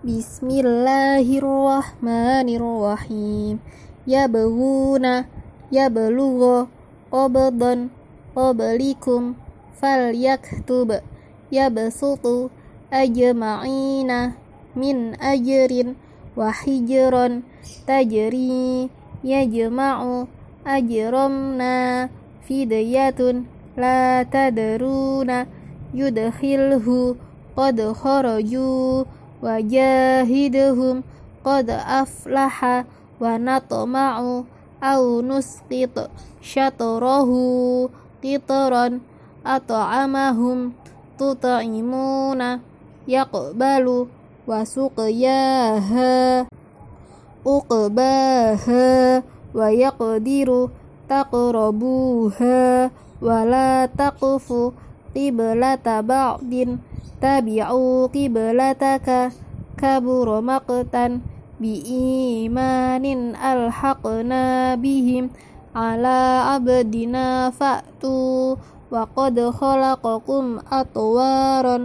Bismillahirrahmanirrahim. Yabghuna Yablugha Qabdan Qablikum Falyaktub Yabsutu Ajma'ina Min ajrin Wahijran Tajri Yajma'u Ajramna Fidyatun La tadruna Yudkhilhu Qad Wajahidhum Qad aflaha Wa natma'u Au nusqit Syatrahu Qitran At'amahum Tut'imuna Yaqbalu Wasuqyaha Uqbaha Wa yaqdiru Taqrabuha Wala taqfu Qiblata ba'din Tabi'u qiblataka Kabura maqtan Bi'imanin alhaqna bihim Ala abdina fa'tu Wa qad khalaqakum atwaran